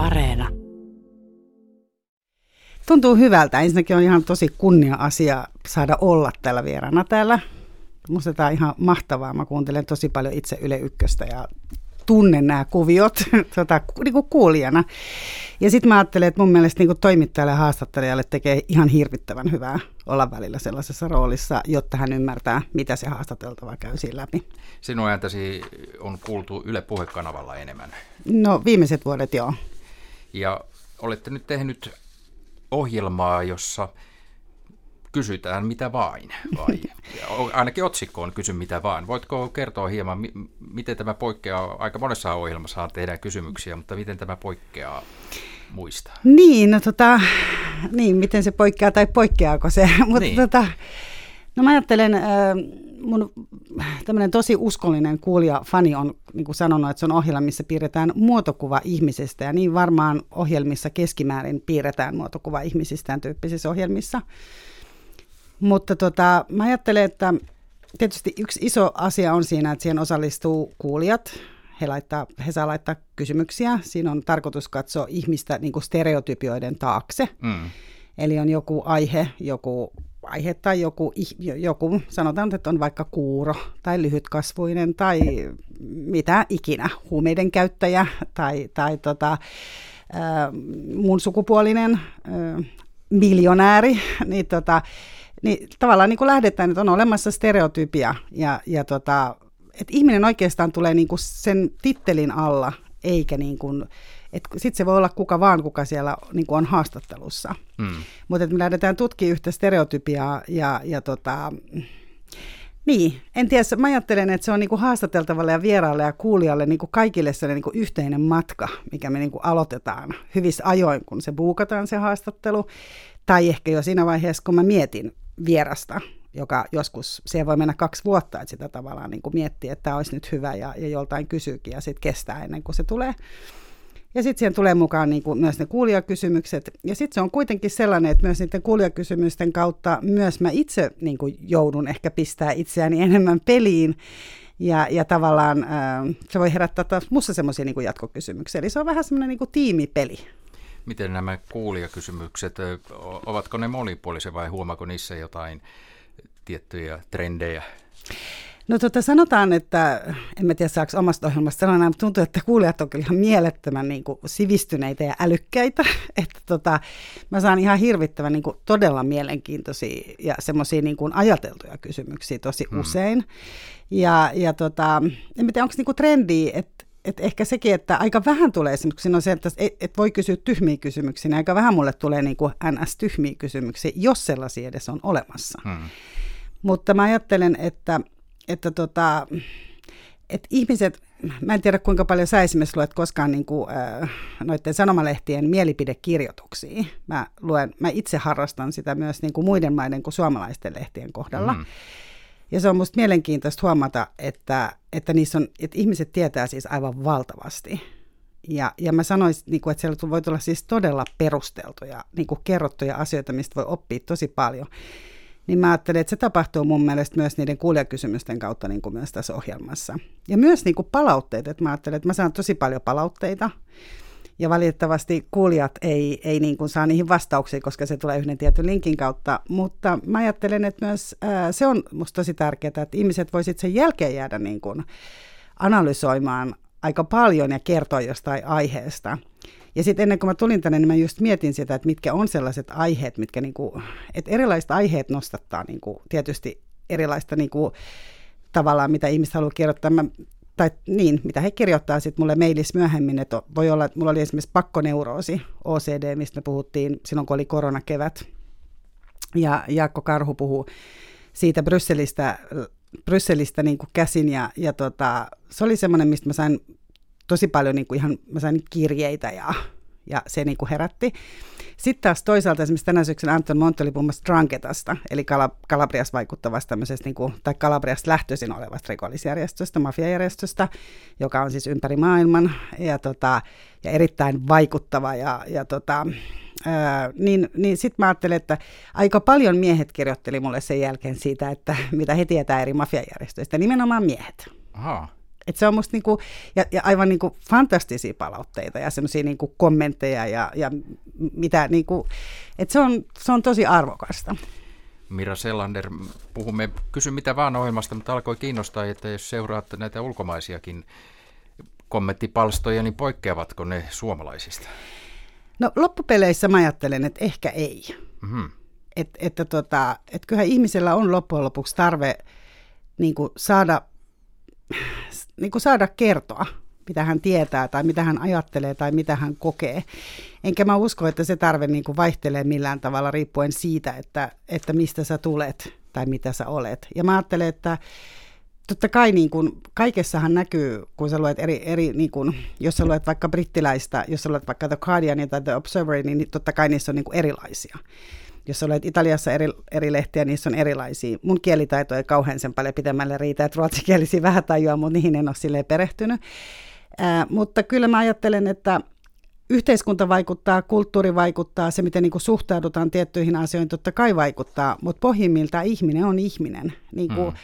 Areena. Tuntuu hyvältä. Ensinnäkin on ihan tosi kunnia-asia saada olla täällä vieraana täällä. Musta tämä on ihan mahtavaa. Mä kuuntelen tosi paljon itse Yle Ykköstä ja tunnen nämä kuviot tota, niin kuin kuulijana. Ja sitten mä ajattelen, että mun mielestä niin kuin toimittajalle ja haastattelijalle tekee ihan hirvittävän hyvää olla välillä sellaisessa roolissa, jotta hän ymmärtää, mitä se haastateltava käy siinä läpi. Sinun ääntäsi on kuultu Yle Puhekanavalla enemmän. No viimeiset vuodet joo. Ja olette nyt tehnyt ohjelmaa, jossa kysytään mitä vain, vai? Ainakin otsikko on kysy mitä vaan. Voitko kertoa hieman, miten tämä poikkeaa, aika monessa ohjelmassa tehdään kysymyksiä, mutta miten tämä poikkeaa muista? Niin, no tota, niin, miten se poikkeaa tai poikkeaako se, mutta niin. tota, no mä ajattelen, äh, mun tämmöinen tosi uskollinen kuulija, fani on niin kuin sanonut, että se on ohjelma, missä piirretään muotokuva ihmisestä, ja niin varmaan ohjelmissa keskimäärin piirretään muotokuva ihmisistä tyyppisissä ohjelmissa. Mutta tota, mä ajattelen, että tietysti yksi iso asia on siinä, että siihen osallistuu kuulijat. He, laittaa, he saa laittaa kysymyksiä. Siinä on tarkoitus katsoa ihmistä niin kuin stereotypioiden taakse. Mm. Eli on joku aihe, joku aihe tai joku, joku, sanotaan, että on vaikka kuuro tai lyhytkasvuinen tai mitä ikinä, huumeiden käyttäjä tai, tai tota, äh, mun sukupuolinen äh, miljonääri, niin tota, niin tavallaan niin kuin lähdetään, että on olemassa stereotypia ja, ja tota, että ihminen oikeastaan tulee niin kuin sen tittelin alla, eikä niin kuin, että sitten se voi olla kuka vaan, kuka siellä niin kuin on haastattelussa. Hmm. Mutta me lähdetään tutkimaan yhtä stereotypiaa ja, ja tota, niin, en tiedä, mä ajattelen, että se on niin kuin haastateltavalle ja vieraalle ja kuulijalle niin kuin kaikille sellainen niin kuin yhteinen matka, mikä me niin kuin aloitetaan hyvissä ajoin, kun se buukataan se haastattelu. Tai ehkä jo siinä vaiheessa, kun mä mietin vierasta, joka joskus, siihen voi mennä kaksi vuotta, että sitä tavallaan niin kuin miettii, että tämä olisi nyt hyvä ja, ja joltain kysyykin ja sitten kestää ennen kuin se tulee. Ja sitten siihen tulee mukaan niin kuin myös ne kuulijakysymykset. Ja sitten se on kuitenkin sellainen, että myös niiden kuulijakysymysten kautta myös mä itse niin kuin joudun ehkä pistää itseäni enemmän peliin. Ja, ja tavallaan äh, se voi herättää taas musta semmoisia niin jatkokysymyksiä. Eli se on vähän semmoinen niin kuin tiimipeli miten nämä kuulijakysymykset, ovatko ne monipuolisia vai huomaako niissä jotain tiettyjä trendejä? No tota, sanotaan, että en mä tiedä saako omasta ohjelmasta sanoa mutta tuntuu, että kuulijat on kyllä ihan mielettömän niin kuin, sivistyneitä ja älykkäitä. Että tota, mä saan ihan hirvittävän niin kuin, todella mielenkiintoisia ja semmoisia niin kuin, ajateltuja kysymyksiä tosi hmm. usein. Ja, ja tota, en tiedä, onko niin trendiä, että et ehkä sekin, että aika vähän tulee esimerkiksi, on se, että et, et voi kysyä tyhmiä kysymyksiä, niin aika vähän mulle tulee niin kuin NS-tyhmiä kysymyksiä, jos sellaisia edes on olemassa. Hmm. Mutta mä ajattelen, että, että tota, että ihmiset, mä en tiedä kuinka paljon sä esimerkiksi luet koskaan niin kuin, äh, noiden sanomalehtien mielipidekirjoituksia. Mä, luen, mä itse harrastan sitä myös niin kuin muiden maiden kuin suomalaisten lehtien kohdalla. Hmm. Ja se on musta mielenkiintoista huomata, että, että, niissä on, että ihmiset tietää siis aivan valtavasti. Ja, ja mä sanoisin, niin kuin, että siellä voi tulla siis todella perusteltuja, niin kuin kerrottuja asioita, mistä voi oppia tosi paljon. Niin mä ajattelen, että se tapahtuu mun mielestä myös niiden kuulijakysymysten kautta niin kuin myös tässä ohjelmassa. Ja myös niin kuin palautteet, että mä ajattelen, että mä saan tosi paljon palautteita ja valitettavasti kuulijat ei, ei niin kuin saa niihin vastauksia, koska se tulee yhden tietyn linkin kautta. Mutta mä ajattelen, että myös ää, se on musta tosi tärkeää, että ihmiset voisivat sen jälkeen jäädä niin kuin analysoimaan aika paljon ja kertoa jostain aiheesta. Ja sitten ennen kuin mä tulin tänne, niin mä just mietin sitä, että mitkä on sellaiset aiheet, mitkä niinku, että erilaiset aiheet nostattaa niinku, tietysti erilaista niinku, tavallaan, mitä ihmiset haluaa kirjoittaa. Mä tai niin, mitä he kirjoittaa sitten mulle mailissa myöhemmin, että voi olla, että mulla oli esimerkiksi pakkoneuroosi OCD, mistä me puhuttiin silloin, kun oli koronakevät. Ja Jaakko Karhu puhuu siitä Brysselistä, Brysselistä niin kuin käsin, ja, ja tota, se oli semmoinen, mistä mä sain tosi paljon niin kuin ihan, mä sain kirjeitä ja, ja se niin kuin herätti. Sitten taas toisaalta esimerkiksi tänä syksynä Anton Montti oli puhumassa Dranketasta, eli Kalabrias vaikuttavasta tämmöisestä, niin kuin, tai Kalabrias lähtöisin olevasta rikollisjärjestöstä, mafiajärjestöstä, joka on siis ympäri maailman ja, tota, ja erittäin vaikuttava. Ja, ja tota, ää, niin, niin sitten mä ajattelin, että aika paljon miehet kirjoitteli mulle sen jälkeen siitä, että mitä he tietää eri mafiajärjestöistä, nimenomaan miehet. Aha. Et se on musta niinku, ja, ja aivan niinku fantastisia palautteita ja semmoisia niinku kommentteja ja, ja mitä niinku, et se on, se on tosi arvokasta. Mira Sellander, puhumme Kysy mitä vaan ohjelmasta, mutta alkoi kiinnostaa, että jos seuraatte näitä ulkomaisiakin kommenttipalstoja, niin poikkeavatko ne suomalaisista? No loppupeleissä mä ajattelen, että ehkä ei. Mm-hmm. Et, että tota, et kyllähän ihmisellä on loppujen lopuksi tarve niin saada, niin kuin saada kertoa, mitä hän tietää tai mitä hän ajattelee tai mitä hän kokee. Enkä mä usko, että se tarve niin kuin vaihtelee millään tavalla riippuen siitä, että, että mistä sä tulet tai mitä sä olet. Ja mä ajattelen, että totta kai niin kuin, kaikessahan näkyy, kun sä luet eri, eri niin kuin, jos sä luet vaikka brittiläistä, jos sä luet vaikka The Guardian tai The Observer, niin totta kai niissä on niin kuin erilaisia. Jos olet Italiassa eri, eri lehtiä, niissä on erilaisia. Mun kielitaito ei kauhean sen paljon pitemmälle riitä, että ruotsikielisiä vähän tajua, mutta niihin en ole silleen perehtynyt. Ää, mutta kyllä mä ajattelen, että yhteiskunta vaikuttaa, kulttuuri vaikuttaa, se miten niin kuin suhtaudutaan tiettyihin asioihin totta kai vaikuttaa, mutta pohjimmiltaan ihminen on ihminen. Niin kuin, mm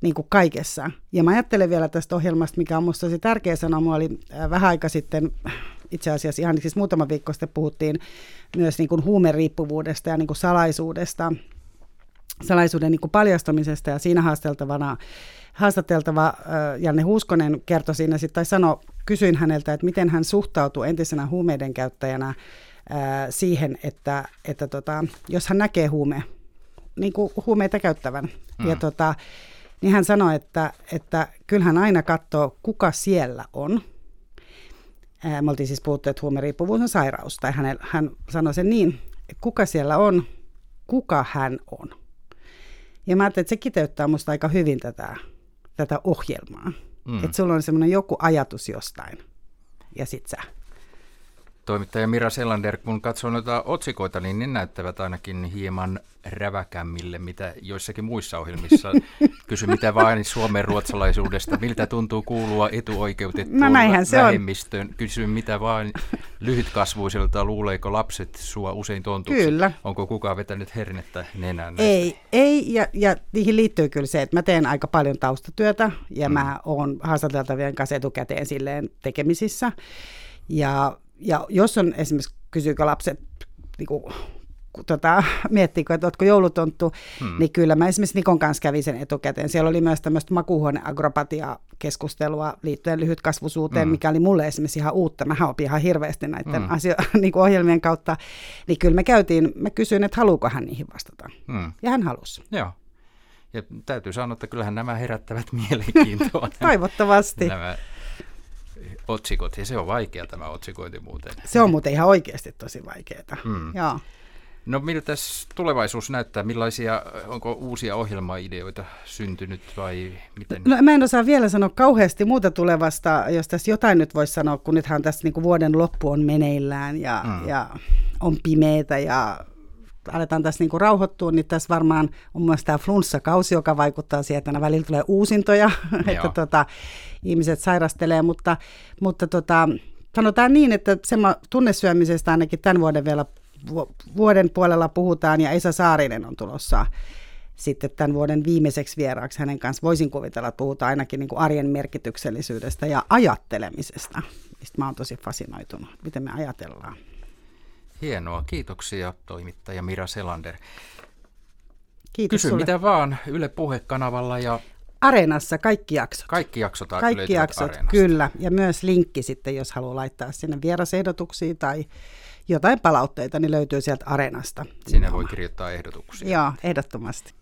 niin kuin kaikessa. Ja mä ajattelen vielä tästä ohjelmasta, mikä on minusta tosi tärkeä sanoa. Mulla oli äh, vähän aika sitten, itse asiassa ihan siis muutama viikko sitten puhuttiin myös niin kuin huumeriippuvuudesta ja niin kuin salaisuudesta, salaisuuden niin kuin paljastamisesta ja siinä haasteltavana haastateltava Janne Huuskonen kertoi siinä sitten, tai sanoi, kysyin häneltä, että miten hän suhtautuu entisenä huumeiden käyttäjänä siihen, että, että tota, jos hän näkee huume, niin kuin huumeita käyttävän, mm. ja tota, niin hän sanoi, että, että kyllähän aina katsoo, kuka siellä on. Me oltiin siis puhuttu, että huumeriippuvuus on sairaus, tai hän, hän sanoi sen niin, kuka siellä on, kuka hän on. Ja mä ajattelin, että se kiteyttää musta aika hyvin tätä, tätä ohjelmaa. Mm. Että sulla on semmoinen joku ajatus jostain, ja sit sä Toimittaja Mira Selander, kun katsoo noita otsikoita, niin ne näyttävät ainakin hieman räväkämmille, mitä joissakin muissa ohjelmissa. Kysy mitä vain Suomen ruotsalaisuudesta, miltä tuntuu kuulua etuoikeutettuun no vähemmistöön. On. Kysy mitä vain lyhytkasvuiselta, luuleeko lapset sua usein tontuksi? Kyllä. Onko kukaan vetänyt hernettä nenään? Ei, ei ja, ja niihin liittyy kyllä se, että mä teen aika paljon taustatyötä ja mm. mä oon haastateltavien kanssa etukäteen silleen tekemisissä. Ja ja jos on esimerkiksi, kysyykö lapset niin kuin, tota, miettiikö, että oletko joulutonttu, hmm. niin kyllä mä esimerkiksi Nikon kanssa kävin sen etukäteen. Siellä oli myös tämmöistä makuuhuoneagropatia-keskustelua liittyen lyhytkasvuisuuteen, hmm. mikä oli mulle esimerkiksi ihan uutta. Mä opin ihan hirveästi näiden hmm. asio- niin kuin ohjelmien kautta. Niin kyllä me käytiin, mä kysyin, että haluuko hän niihin vastata. Hmm. Ja hän halusi. Joo. Ja täytyy sanoa, että kyllähän nämä herättävät mielenkiintoa. Toivottavasti. Nämä otsikot, ja se on vaikea tämä otsikointi muuten. Se on muuten ihan oikeasti tosi vaikeaa. Mm. Joo. No miltä tulevaisuus näyttää? Millaisia, onko uusia ohjelmaideoita syntynyt vai miten? No mä en osaa vielä sanoa kauheasti muuta tulevasta, jos tässä jotain nyt voisi sanoa, kun nythän tässä niin kuin vuoden loppu on meneillään ja, mm. ja on pimeitä ja aletaan tässä niin kuin rauhoittua, niin tässä varmaan on myös tämä flunssakausi, joka vaikuttaa siihen, että välillä tulee uusintoja, että tota, ihmiset sairastelee, mutta, mutta tota, sanotaan niin, että semmo, tunnesyömisestä ainakin tämän vuoden vielä vuoden puolella puhutaan, ja Esa Saarinen on tulossa sitten tämän vuoden viimeiseksi vieraaksi hänen kanssa. Voisin kuvitella, että puhutaan ainakin niin kuin arjen merkityksellisyydestä ja ajattelemisesta, mistä mä oon tosi fasinoitunut, miten me ajatellaan. Hienoa, kiitoksia toimittaja Mira Selander. Kiitos Kysy sulle. mitä vaan Yle Puhe-kanavalla ja Areenassa kaikki jaksot. Kaikki jaksot Kaikki jaksot, Areenasta. kyllä. Ja myös linkki sitten, jos haluaa laittaa sinne vierasehdotuksia tai jotain palautteita, niin löytyy sieltä Areenasta. Sinne voi kirjoittaa ehdotuksia. Joo, ehdottomasti.